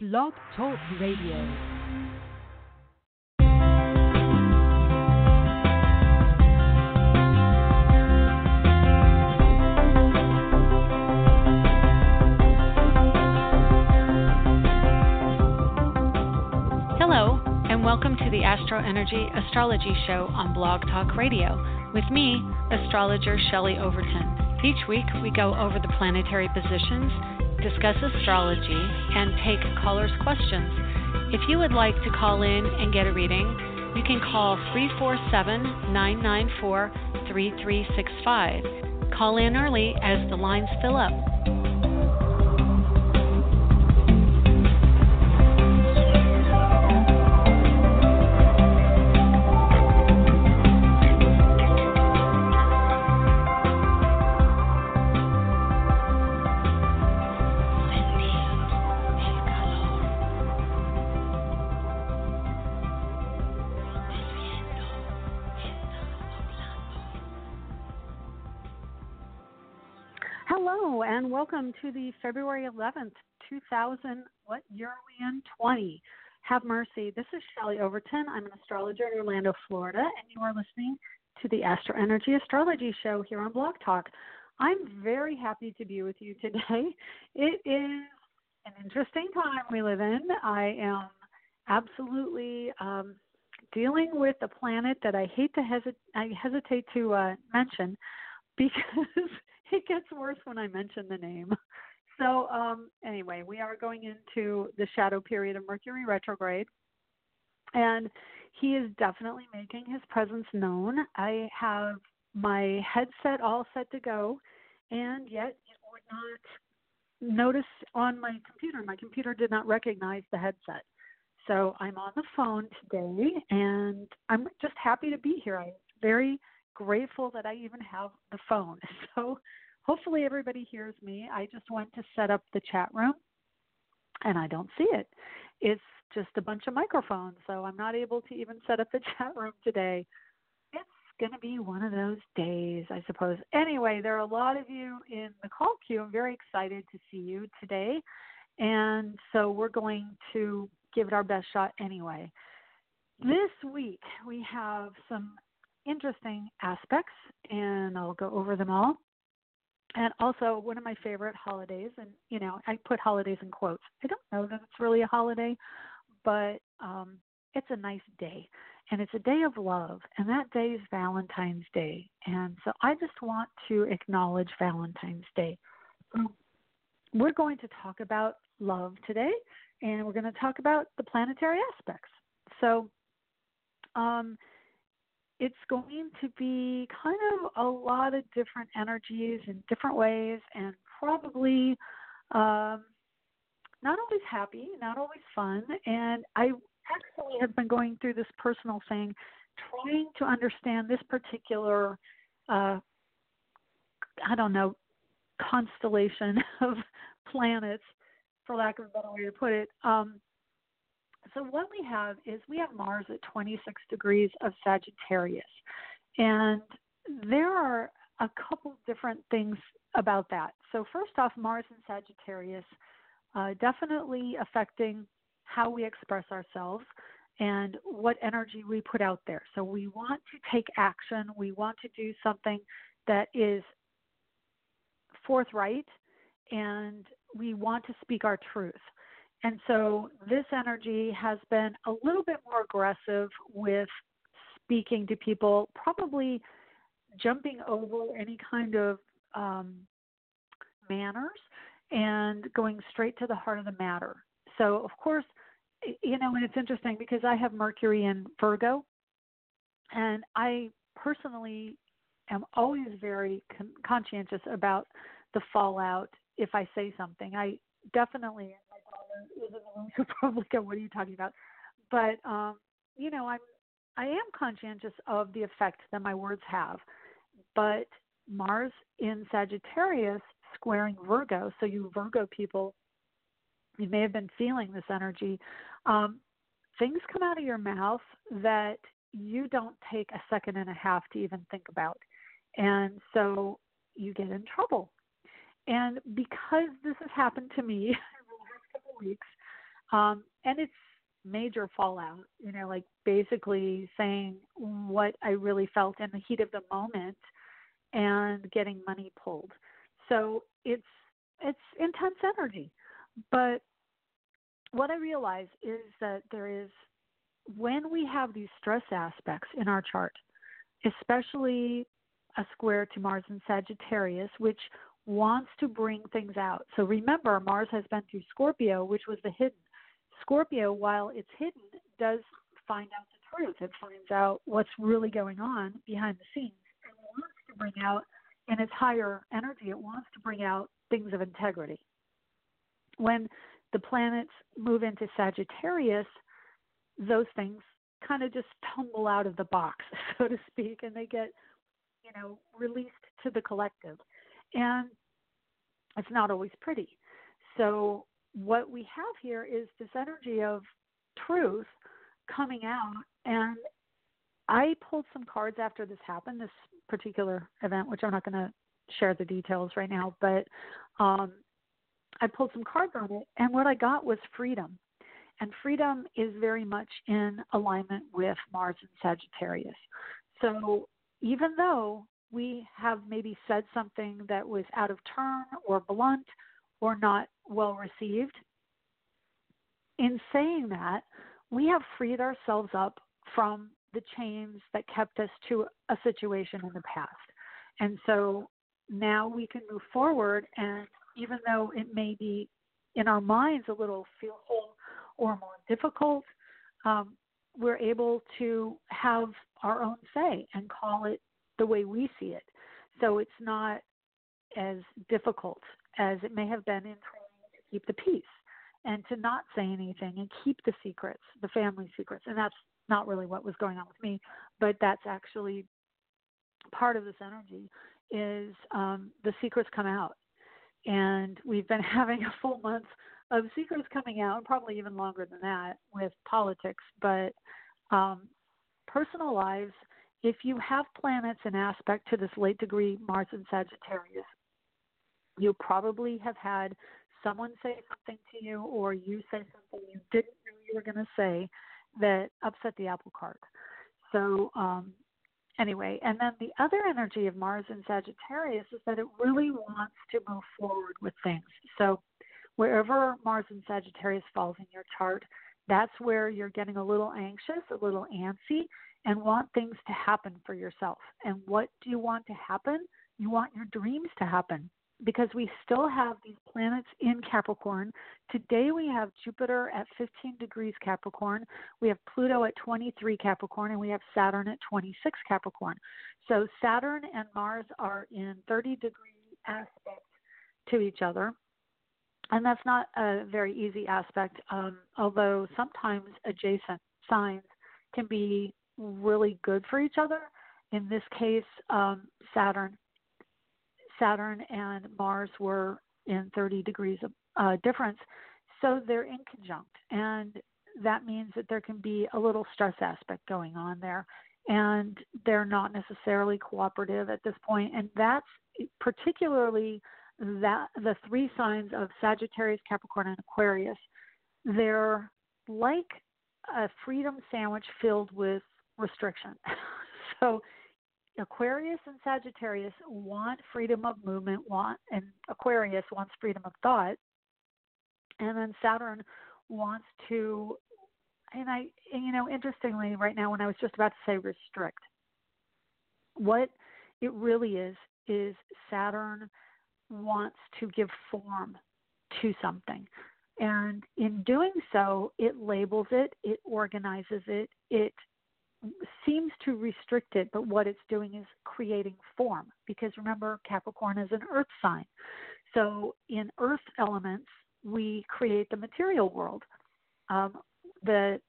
Blog Talk Radio. Hello, and welcome to the Astro Energy Astrology Show on Blog Talk Radio with me, astrologer Shelley Overton. Each week, we go over the planetary positions, discuss astrology, and take callers' questions. If you would like to call in and get a reading, you can call 347 994 3365. Call in early as the lines fill up. Welcome to the February 11th, 2000, what year are we in? 20. Have mercy. This is Shelley Overton. I'm an astrologer in Orlando, Florida, and you are listening to the Astro Energy Astrology Show here on Blog Talk. I'm very happy to be with you today. It is an interesting time we live in. I am absolutely um, dealing with a planet that I hate to hesitate, I hesitate to uh, mention because it gets worse when I mention the name. So, um, anyway, we are going into the shadow period of Mercury retrograde, and he is definitely making his presence known. I have my headset all set to go, and yet it would not notice on my computer. My computer did not recognize the headset. So I'm on the phone today, and I'm just happy to be here. I'm very grateful that I even have the phone. So hopefully everybody hears me. I just went to set up the chat room and I don't see it. It's just a bunch of microphones, so I'm not able to even set up the chat room today. It's going to be one of those days, I suppose. Anyway, there are a lot of you in the call queue. I'm very excited to see you today. And so we're going to give it our best shot anyway. This week we have some interesting aspects, and I'll go over them all. And also, one of my favorite holidays, and you know, I put holidays in quotes. I don't know that it's really a holiday, but um, it's a nice day, and it's a day of love, and that day is Valentine's Day. And so, I just want to acknowledge Valentine's Day. We're going to talk about love today, and we're going to talk about the planetary aspects. So, um, it's going to be kind of a lot of different energies in different ways and probably um, not always happy, not always fun. And I actually have been going through this personal thing, trying to understand this particular, uh, I don't know, constellation of planets, for lack of a better way to put it. Um, so what we have is we have Mars at 26 degrees of Sagittarius, and there are a couple different things about that. So first off, Mars and Sagittarius uh, definitely affecting how we express ourselves and what energy we put out there. So we want to take action. We want to do something that is forthright, and we want to speak our truth. And so this energy has been a little bit more aggressive with speaking to people, probably jumping over any kind of um, manners and going straight to the heart of the matter. So, of course, you know, and it's interesting because I have Mercury in Virgo, and I personally am always very con- conscientious about the fallout if I say something. I definitely is in the "What are you talking about?" But um, you know, I'm I am conscientious of the effect that my words have. But Mars in Sagittarius squaring Virgo, so you Virgo people, you may have been feeling this energy. Um, things come out of your mouth that you don't take a second and a half to even think about. And so you get in trouble. And because this has happened to me weeks, Um, and it's major fallout, you know, like basically saying what I really felt in the heat of the moment and getting money pulled. So it's it's intense energy. But what I realize is that there is when we have these stress aspects in our chart, especially a square to Mars in Sagittarius, which wants to bring things out. So remember, Mars has been through Scorpio, which was the hidden. Scorpio, while it's hidden, does find out the truth. It finds out what's really going on behind the scenes and wants to bring out, in its higher energy, it wants to bring out things of integrity. When the planets move into Sagittarius, those things kind of just tumble out of the box, so to speak, and they get, you know, released to the collective. And it's not always pretty. So what we have here is this energy of truth coming out and I pulled some cards after this happened, this particular event, which I'm not going to share the details right now, but um, I pulled some cards on it, and what I got was freedom. And freedom is very much in alignment with Mars and Sagittarius. So even though we have maybe said something that was out of turn or blunt or not well received, in saying that, we have freed ourselves up from the chains that kept us to a situation in the past. And so now we can move forward, and even though it may be in our minds a little fearful or more difficult, um, we're able to have our own say and call it the way we see it. So it's not as difficult as it may have been in trying to keep the peace and to not say anything and keep the secrets, the family secrets. And that's not really what was going on with me, but that's actually part of this energy is um, the secrets come out. And we've been having a full month of secrets coming out, probably even longer than that with politics. But um, personal lives, if you have planets in aspect to this late degree Mars and Sagittarius, you probably have had someone say something to you or you say something you didn't know you were going to say that upset the apple cart. So, um, anyway, and then the other energy of Mars in Sagittarius is that it really wants to move forward with things. So, wherever Mars in Sagittarius falls in your chart, that's where you're getting a little anxious, a little antsy, and want things to happen for yourself. And what do you want to happen? You want your dreams to happen because we still have these planets in Capricorn. Today we have Jupiter at 15 degrees Capricorn, we have Pluto at 23 Capricorn, and we have Saturn at 26 Capricorn. So Saturn and Mars are in 30 degree aspect to each other. And that's not a very easy aspect, um, although sometimes adjacent signs can be really good for each other. In this case, um, Saturn Saturn and Mars were in 30 degrees of uh, difference. So they're in conjunct. And that means that there can be a little stress aspect going on there. And they're not necessarily cooperative at this point. And that's particularly that the three signs of Sagittarius, Capricorn, and Aquarius. They're like a freedom sandwich filled with restriction. so Aquarius and Sagittarius want freedom of movement, want and Aquarius wants freedom of thought, and then Saturn wants to. And I, and you know, interestingly, right now when I was just about to say restrict, what it really is is Saturn wants to give form to something. And in doing so, it labels it, it organizes it, it seems to restrict it, but what it's doing is creating form. Because remember, Capricorn is an earth sign. So in earth elements, we create the material world. Um, the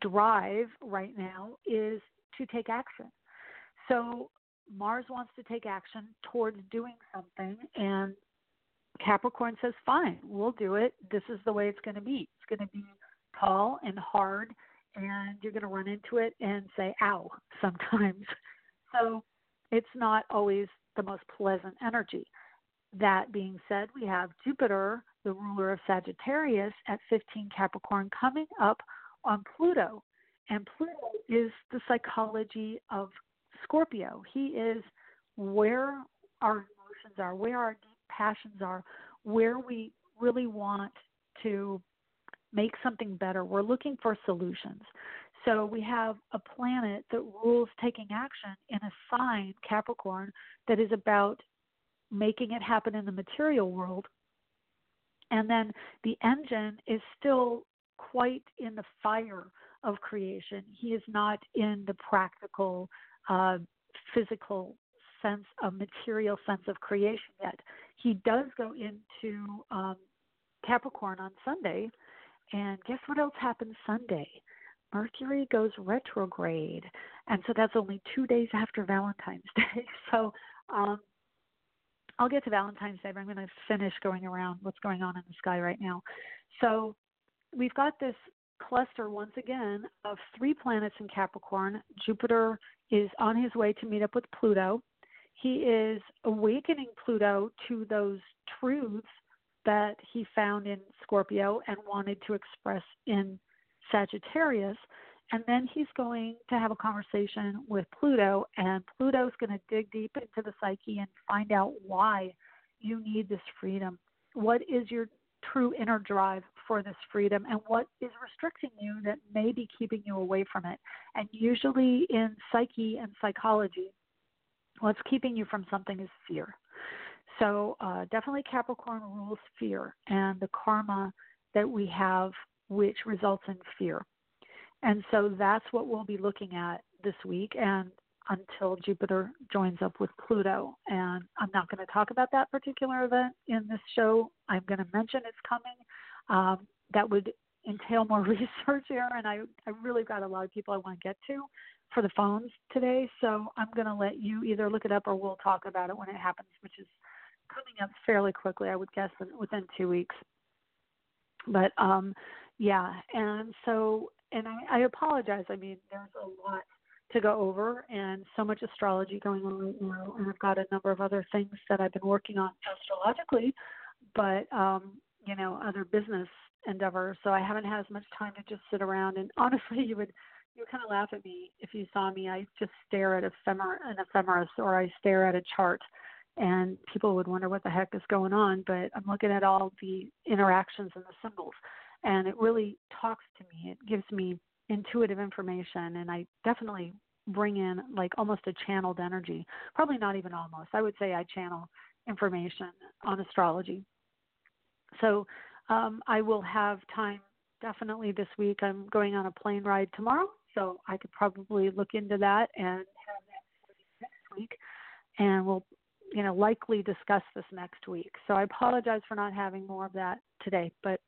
drive right now is to take action. So Mars wants to take action towards doing something, and Capricorn says, fine, we'll do it. This is the way it's going to be. It's going to be tall and hard and you're going to run into it and say ow sometimes. So it's not always the most pleasant energy. That being said, we have Jupiter the ruler of Sagittarius at 15 Capricorn, coming up on Pluto. And Pluto is the psychology of Scorpio. He is where our emotions are, where our deep passions are, where we really want to make something better. We're looking for solutions. So we have a planet that rules taking action in a sign, Capricorn, that is about making it happen in the material world. And then the engine is still quite in the fire of creation. He is not in the practical, uh, physical sense a material sense of creation yet. He does go into um, Capricorn on Sunday, and guess what else happens Sunday? Mercury goes retrograde, and so that's only two days after Valentine's Day. So um, I'll get to Valentine's Day, but I'm going to finish going around what's going on in the sky right now. So we've got this cluster once again of three planets in Capricorn. Jupiter is on his way to meet up with Pluto. He is awakening Pluto to those truths that he found in Scorpio and wanted to express in Sagittarius. And then he's going to have a conversation with Pluto, and Pluto's going to dig deep into the psyche and find out why you need this freedom. What is your true inner drive for this freedom, and what is restricting you that may be keeping you away from it? And usually in psyche and psychology, what's keeping you from something is fear. So uh, definitely Capricorn rules fear and the karma that we have, which results in fear. And so that's what we'll be looking at this week and until Jupiter joins up with Pluto. And I'm not going to talk about that particular event in this show. I'm going to mention it's coming. Um, that would entail more research here, and I, I really got a lot of people I want to get to for the phones today. So I'm going to let you either look it up or we'll talk about it when it happens, which is coming up fairly quickly, I would guess, within two weeks. But um, yeah, and so and I, I apologize. I mean, there's a lot to go over and so much astrology going on right now, and I've got a number of other things that I've been working on astrologically, but um, you know, other business endeavors. So I haven't had as much time to just sit around. And honestly, you would you would kind of laugh at me if you saw me. I just stare at ephemer an ephemeris or I stare at a chart and people would wonder what the heck is going on, but I'm looking at all the interactions and the symbols and it really talks to me. It gives me intuitive information and I definitely bring in like almost a channeled energy. Probably not even almost. I would say I channel information on astrology. So um, I will have time definitely this week. I'm going on a plane ride tomorrow so I could probably look into that and have that next week. And we'll, you know, likely discuss this next week. So I apologize for not having more of that today, but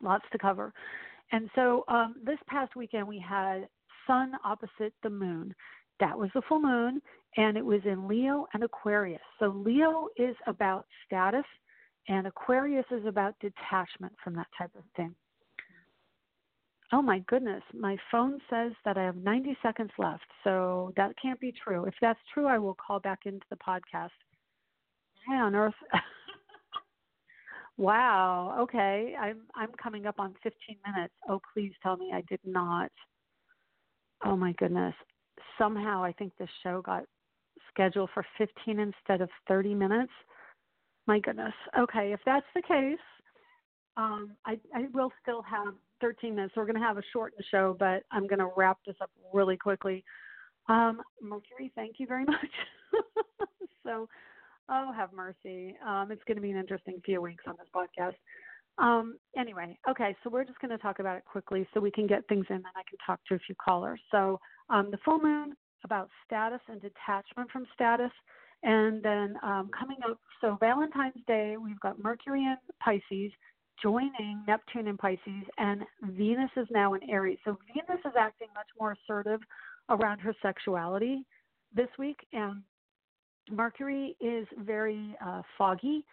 lots to cover. And so um, this past weekend we had Sun opposite the moon. That was the full moon, and it was in Leo and Aquarius. So Leo is about status, and Aquarius is about detachment from that type of thing. Oh my goodness, my phone says that I have 90 seconds left, so that can't be true. If that's true, I will call back into the podcast. Why on earth? wow. Okay, I'm I'm coming up on 15 minutes. Oh, please tell me I did not. Oh my goodness. Somehow I think this show got scheduled for 15 instead of 30 minutes. My goodness. Okay, if that's the case, um, I, I will still have 13 minutes. So we're going to have a shortened show, but I'm going to wrap this up really quickly. Um, Mercury, thank you very much. so, oh, have mercy. Um, it's going to be an interesting few weeks on this podcast. Um, anyway, okay, so we're just going to talk about it quickly so we can get things in and I can talk to a few callers. So, um, the full moon about status and detachment from status. And then um, coming up, so Valentine's Day, we've got Mercury in Pisces, joining Neptune in Pisces, and Venus is now in Aries. So Venus is acting much more assertive around her sexuality this week, and Mercury is very uh, foggy.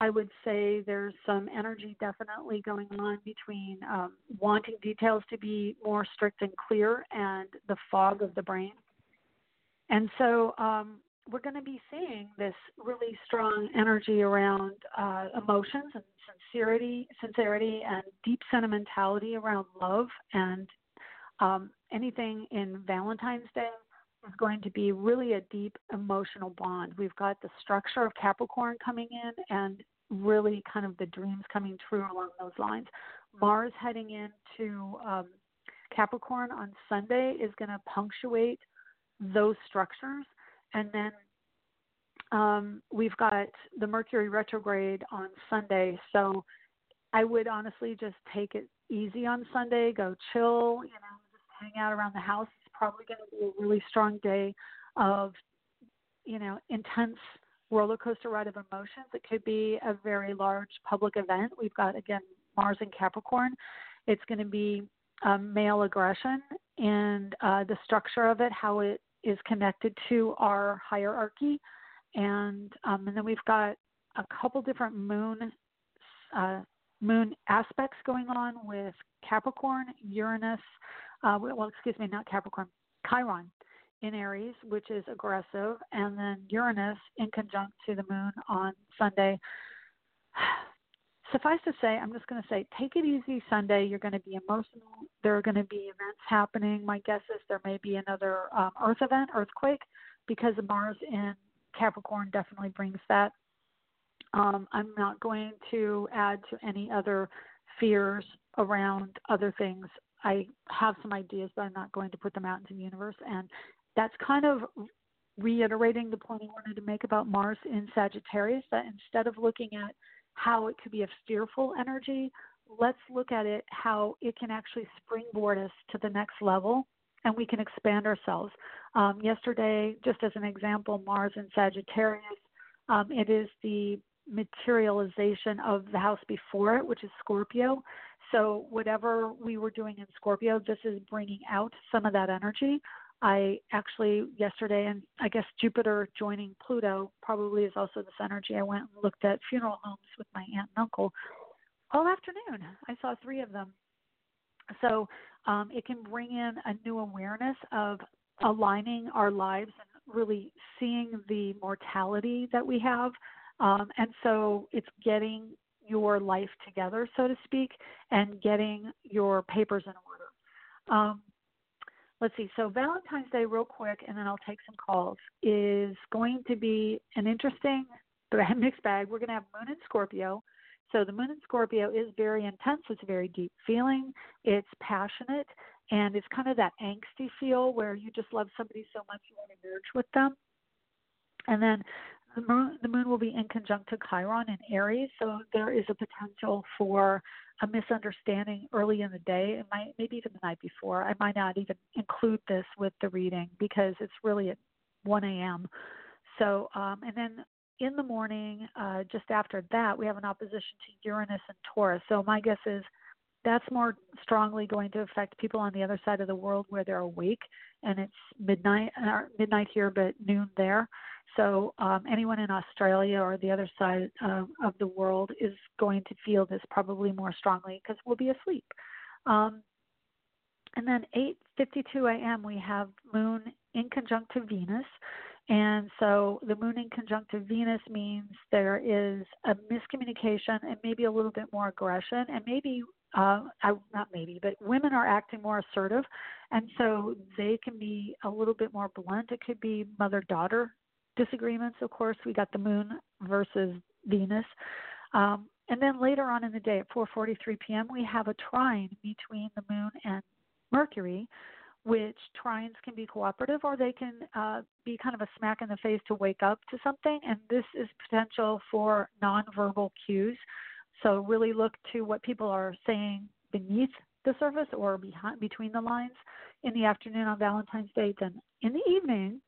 I would say there's some energy definitely going on between um, wanting details to be more strict and clear and the fog of the brain. And so um, we're going to be seeing this really strong energy around uh, emotions and sincerity, sincerity and deep sentimentality around love, and um, anything in Valentine's Day is going to be really a deep emotional bond. We've got the structure of Capricorn coming in, and really kind of the dreams coming true along those lines. Mars heading into um, Capricorn on Sunday is going to punctuate those structures. And then um, we've got the Mercury retrograde on Sunday. So I would honestly just take it easy on Sunday, go chill, you know, just hang out around the house. It's probably going to be a really strong day of, you know, intense roller coaster ride of emotions. It could be a very large public event. We've got, again, Mars in Capricorn. It's going to be um, male aggression and uh, the structure of it, how it is connected to our hierarchy, and um, and then we've got a couple different moon uh, moon aspects going on with Capricorn, Uranus. Uh, well, excuse me, not Capricorn, Chiron in Aries, which is aggressive, and then Uranus in conjunct to the moon on Sunday. Suffice to say, I'm just going to say, take it easy Sunday. You're going to be emotional. There are going to be events happening. My guess is there may be another um, Earth event, earthquake, because Mars in Capricorn definitely brings that. Um, I'm not going to add to any other fears around other things. I have some ideas, but I'm not going to put them out into the universe. And that's kind of reiterating the point I wanted to make about Mars in Sagittarius that instead of looking at how it could be a fearful energy, let's look at it how it can actually springboard us to the next level and we can expand ourselves. Um, yesterday, just as an example, Mars in Sagittarius, um, it is the materialization of the house before it, which is Scorpio. So, whatever we were doing in Scorpio, this is bringing out some of that energy. I actually yesterday, and I guess Jupiter joining Pluto probably is also this energy. I went and looked at funeral homes with my aunt and uncle all afternoon. I saw three of them. So um, it can bring in a new awareness of aligning our lives and really seeing the mortality that we have. Um, and so it's getting your life together, so to speak, and getting your papers in order. Um, let's see. So Valentine's Day, real quick, and then I'll take some calls. Is going to be an interesting mixed bag. We're going to have Moon in Scorpio. So the Moon in Scorpio is very intense. It's a very deep feeling. It's passionate, and it's kind of that angsty feel where you just love somebody so much you want to merge with them. And then the moon, the moon will be in conjunct to Chiron in Aries, so there is a potential for a misunderstanding early in the day. It might, maybe even the night before. I might not even include this with the reading because it's really at 1 a.m. So, um, and then in the morning, uh, just after that, we have an opposition to Uranus and Taurus. So my guess is that's more strongly going to affect people on the other side of the world where they're awake, and it's midnight, uh, midnight here, but noon there. So um, anyone in Australia or the other side uh, of the world is going to feel this probably more strongly because we'll be asleep. Um, and then 8:52 a.m. we have Moon in conjunct to Venus, and so the Moon in conjunct to Venus means there is a miscommunication and maybe a little bit more aggression, and maybe uh, I, not maybe, but women are acting more assertive, and so they can be a little bit more blunt. It could be mother-daughter disagreements. Of course, we got the Moon versus Venus, um, and then later on in the day at 4:43 p.m. we have a trine between the Moon and Mercury, which trines can be cooperative or they can uh, be kind of a smack in the face to wake up to something. And this is potential for nonverbal cues. So really look to what people are saying beneath the surface or behind between the lines in the afternoon on Valentine's Day. Then in the evening,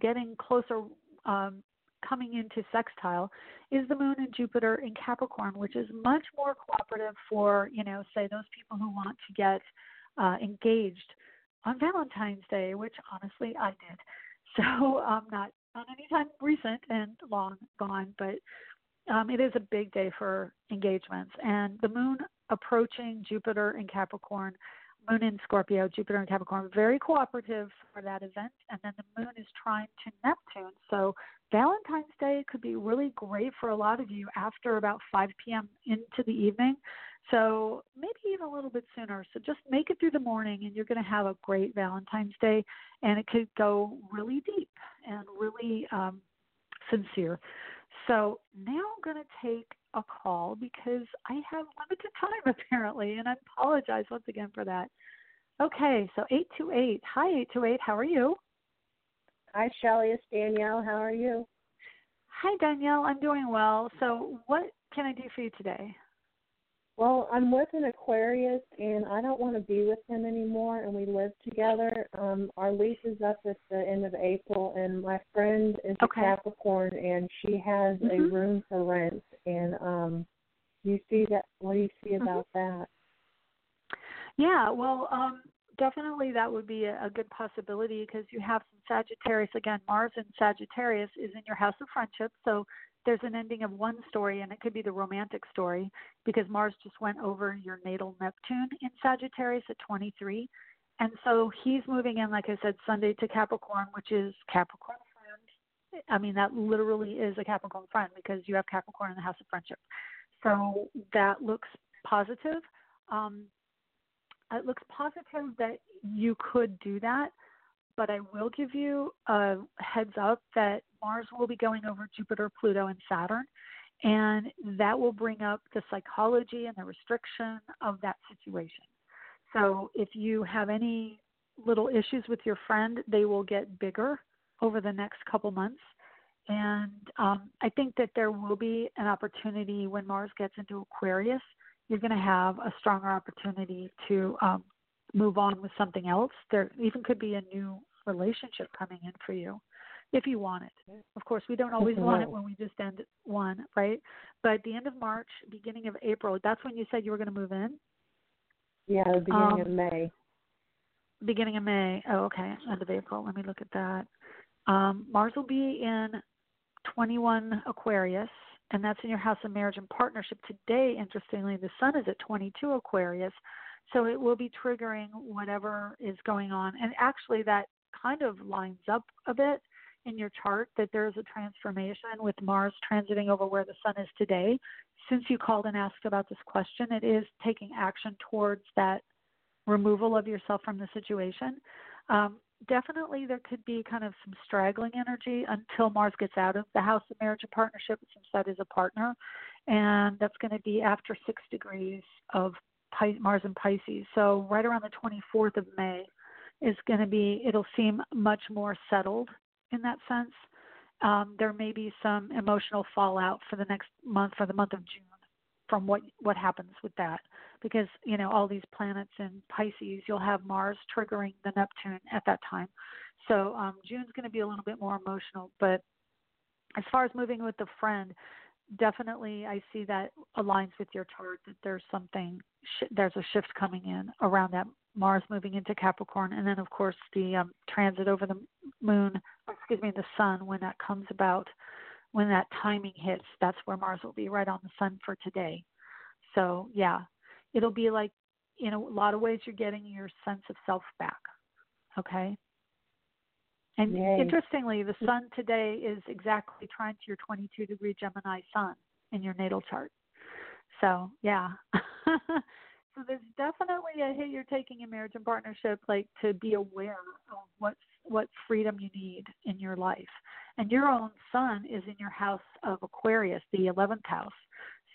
getting closer, um, coming into sextile, is the Moon and Jupiter in Capricorn, which is much more cooperative for you know, say those people who want to get uh, engaged on Valentine's Day, which honestly I did. So I'm um, not not any time recent and long gone, but um, it is a big day for engagements. And the moon approaching Jupiter in Capricorn Moon in Scorpio, Jupiter in Capricorn, very cooperative for that event. And then the Moon is trine to Neptune. So Valentine's Day could be really great for a lot of you after about 5 p.m. into the evening. So maybe even a little bit sooner. So just make it through the morning and you're going to have a great Valentine's Day. And it could go really deep and really um, sincere. So now I'm going to take a call because I have limited time apparently, and I apologize once again for that. Okay, so 828. Hi, 828. How are you? Hi, Shelley. It's Danielle. How are you? Hi, Danielle. I'm doing well. So, what can I do for you today? Well, I'm with an Aquarius, and I don't want to be with him anymore. And we live together. Um, our lease is up at the end of April, and my friend is okay. a Capricorn, and she has mm-hmm. a room for rent. And um, you see that? What do you see mm-hmm. about that? Yeah, well, um, definitely that would be a, a good possibility because you have some Sagittarius again. Mars in Sagittarius is in your house of friendship, so there's an ending of one story, and it could be the romantic story because Mars just went over your natal Neptune in Sagittarius at 23. And so he's moving in, like I said, Sunday to Capricorn, which is Capricorn friend. I mean, that literally is a Capricorn friend because you have Capricorn in the house of friendship. So that looks positive. Um, it looks positive that you could do that but I will give you a heads up that Mars will be going over Jupiter, Pluto, and Saturn, and that will bring up the psychology and the restriction of that situation. So if you have any little issues with your friend, they will get bigger over the next couple months. And um, I think that there will be an opportunity when Mars gets into Aquarius. You're going to have a stronger opportunity to um, move on with something else. There even could be a new relationship coming in for you if you want it. Of course, we don't always want it when we just end one, right? But at the end of March, beginning of April, that's when you said you were going to move in? Yeah, the beginning um, of May. Beginning of May. Oh, okay. End of April. Let me look at that. Um, Mars will be in 21 Aquarius, and that's in your house of marriage and partnership. Today, interestingly, the sun is at 22 Aquarius, so it will be triggering whatever is going on. And actually, that kind of lines up a bit in your chart that there's a transformation with Mars transiting over where the sun is today. Since you called and asked about this question, it is taking action towards that removal of yourself from the situation. Um, definitely, there could be kind of some straggling energy until Mars gets out of the house of marriage and partnership, since that is a partner. And that's going to be after six degrees of Mars and Pisces. So, right around the 24th of May is going to be, it'll seem much more settled in that sense. Um, there may be some emotional fallout for the next month, for the month of June, from what what happens with that, because you know all these planets in Pisces, you'll have Mars triggering the Neptune at that time. So um, June's going to be a little bit more emotional, but as far as moving with a friend, definitely I see that aligns with your chart that there's something sh- there's a shift coming in around that Mars moving into Capricorn, and then of course the um, transit over the moon, excuse me, the sun when that comes about, when that timing hits, that's where Mars will be right on the sun for today. So yeah, it'll be like in a lot of ways you're getting your sense of self back. Okay. And Yay. interestingly, the mm-hmm. sun today is exactly trine to your 22 degree Gemini sun in your natal chart. So yeah. so there's definitely a hit you're taking in marriage and partnership, like to be aware of what what freedom you need in your life. And your own sun is in your house of Aquarius, the eleventh house.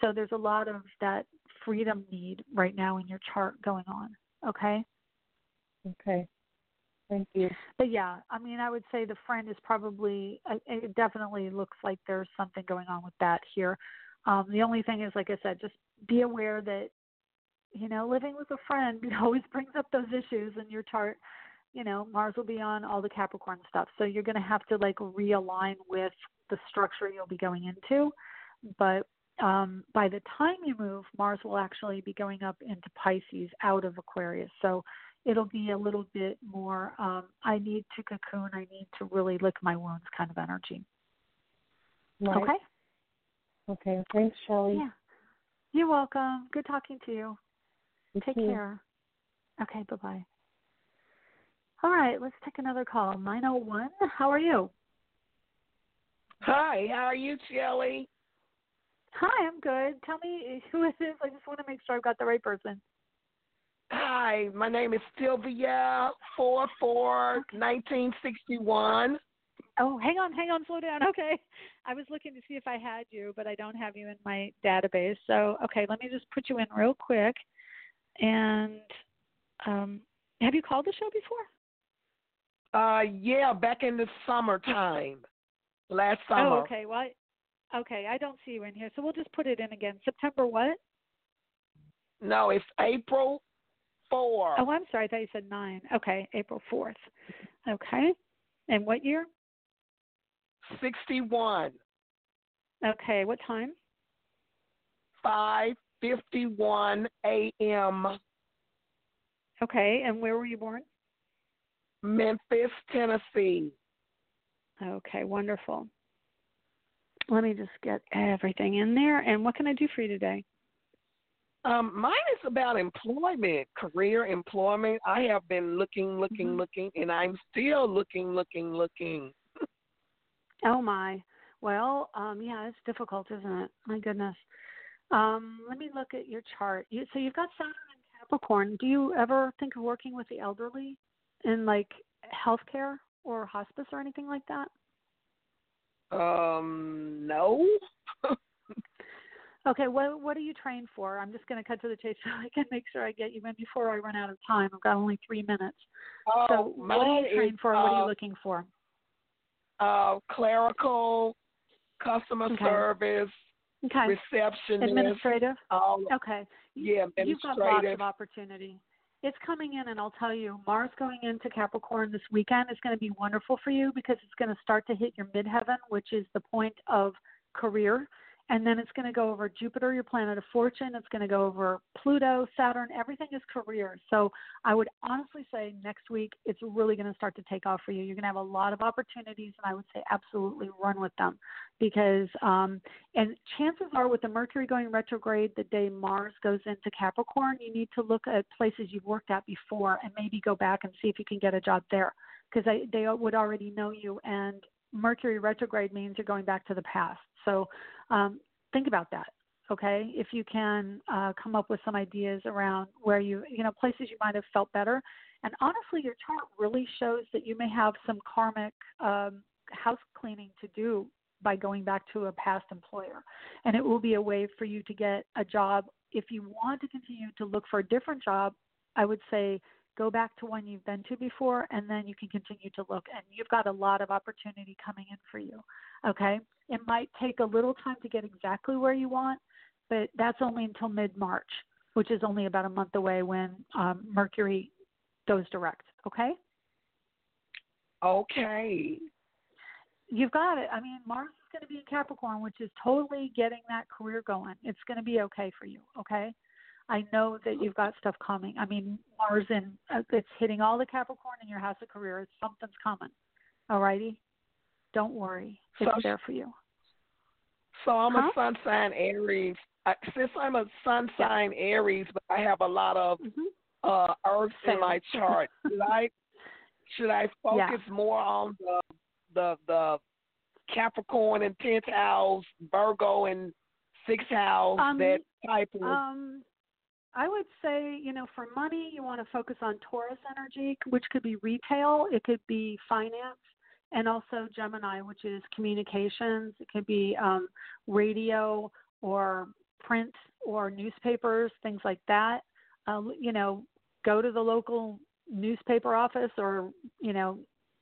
So there's a lot of that freedom need right now in your chart going on. Okay. Okay. Thank you. But yeah, I mean, I would say the friend is probably. It definitely looks like there's something going on with that here. Um, the only thing is, like I said, just be aware that you know, living with a friend always brings up those issues in your chart. You know, Mars will be on all the Capricorn stuff. So you're going to have to like realign with the structure you'll be going into. But um, by the time you move, Mars will actually be going up into Pisces out of Aquarius. So it'll be a little bit more, um, I need to cocoon, I need to really lick my wounds kind of energy. Right. Okay? Okay. Thanks, Shelley. Yeah. You're welcome. Good talking to you. Thank Take you. care. Okay, bye bye. All right, let's take another call. 901, how are you? Hi, how are you, Shelley? Hi, I'm good. Tell me who it is. I just want to make sure I've got the right person. Hi, my name is Sylvia, four four nineteen sixty one. Oh, hang on, hang on, slow down. Okay. I was looking to see if I had you, but I don't have you in my database. So, okay, let me just put you in real quick. And um, have you called the show before? Uh, yeah, back in the summertime, last summer. Oh, okay. Well, I, okay, I don't see you in here, so we'll just put it in again. September what? No, it's April four. Oh, I'm sorry. I thought you said nine. Okay, April fourth. Okay, and what year? Sixty one. Okay, what time? Five fifty one a.m. Okay, and where were you born? Memphis, Tennessee. Okay, wonderful. Let me just get everything in there. And what can I do for you today? Um, mine is about employment, career employment. I have been looking, looking, Mhm. looking, and I'm still looking, looking, looking. Oh my. Well, um, yeah, it's difficult, isn't it? My goodness. Um, let me look at your chart. You, so you've got Saturn and Capricorn. Do you ever think of working with the elderly in like healthcare or hospice or anything like that? Um, no. Okay, what what are you trained for? I'm just going to cut to the chase so I can make sure I get you in before I run out of time. I've got only three minutes. Oh, so what are you trained is, for? What are you uh, looking for? Uh, clerical, customer Okay. service, Okay, receptionist. administrative. All, Okay, yeah, administrative. You've got lots of opportunity. It's coming in, and I'll tell you, Mars going into Capricorn this weekend is going to be wonderful for you because it's going to start to hit your midheaven, which is the point of career. And then it's going to go over Jupiter, your planet of fortune. It's going to go over Pluto, Saturn. Everything is career. So I would honestly say next week it's really going to start to take off for you. You're going to have a lot of opportunities, and I would say absolutely run with them because, um, and chances are with the Mercury going retrograde the day Mars goes into Capricorn, you need to look at places you've worked at before and maybe go back and see if you can get a job there because they, they would already know you. And Mercury retrograde means you're going back to the past. So um, think about that. Okay, if you can uh, come up with some ideas around where you, you know, places you might have felt better, and honestly, your chart really shows that you may have some karmic um, house cleaning to do by going back to a past employer, and it will be a way for you to get a job. If you want to continue to look for a different job, I would say go back to one you've been to before, and then you can continue to look. And you've got a lot of opportunity coming in for you. Okay, it might take a little time to get exactly where you want, but that's only until mid March, which is only about a month away when um, Mercury goes direct. Okay, Okay. you've got it. I mean, Mars is going to be in Capricorn, which is totally getting that career going. It's going to be okay for you. Okay. I know that you've got stuff coming. I mean, Mars in uh, it's hitting all the Capricorn in your house of career. It's something's coming. All righty. Don't worry. It's So- there for you. So I'm Huh? a sun sign Aries. I, since I'm a sun Yeah. sign Aries, but I have a lot of hmm uh Earth in my chart. Should I should I Yeah. focus more on the the the Capricorn and tenth house, Virgo and sixth house, Um, that type of Um, I would say, you know, for money, you want to focus on Taurus energy, which could be retail, it could be finance, and also Gemini, which is communications. It could be um, radio or print or newspapers, things like that. Uh, you know, go to the local newspaper office or you know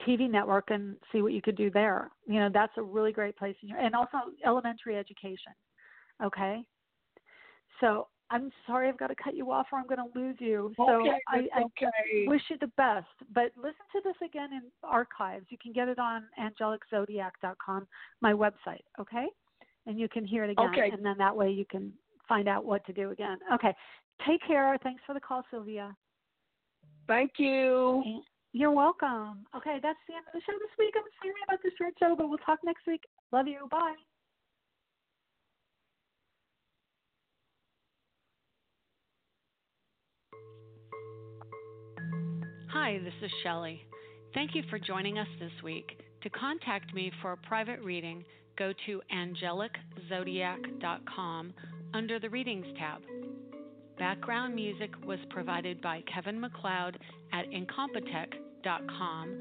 TV network and see what you could do there. You know, that's a really great place. Your, and also elementary education. Okay. So I'm sorry I've got to cut you off or I'm going to lose you. So okay, I, I okay. wish you the best. But listen to this again in archives. You can get it on angeliczodiac.com, my website, okay? And you can hear it again. Okay. And then that way you can find out what to do again. Okay. Take care. Thanks for the call, Sylvia. Thank you. And You're welcome. Okay, that's the end of the show this week. I'm sorry about the short show, but we'll talk next week. Love you. Bye. Hi, this is Shelley. Thank you for joining us this week. To contact me for a private reading, go to angeliczodiac.com under the Readings tab. Background music was provided by Kevin MacLeod at incompetech.com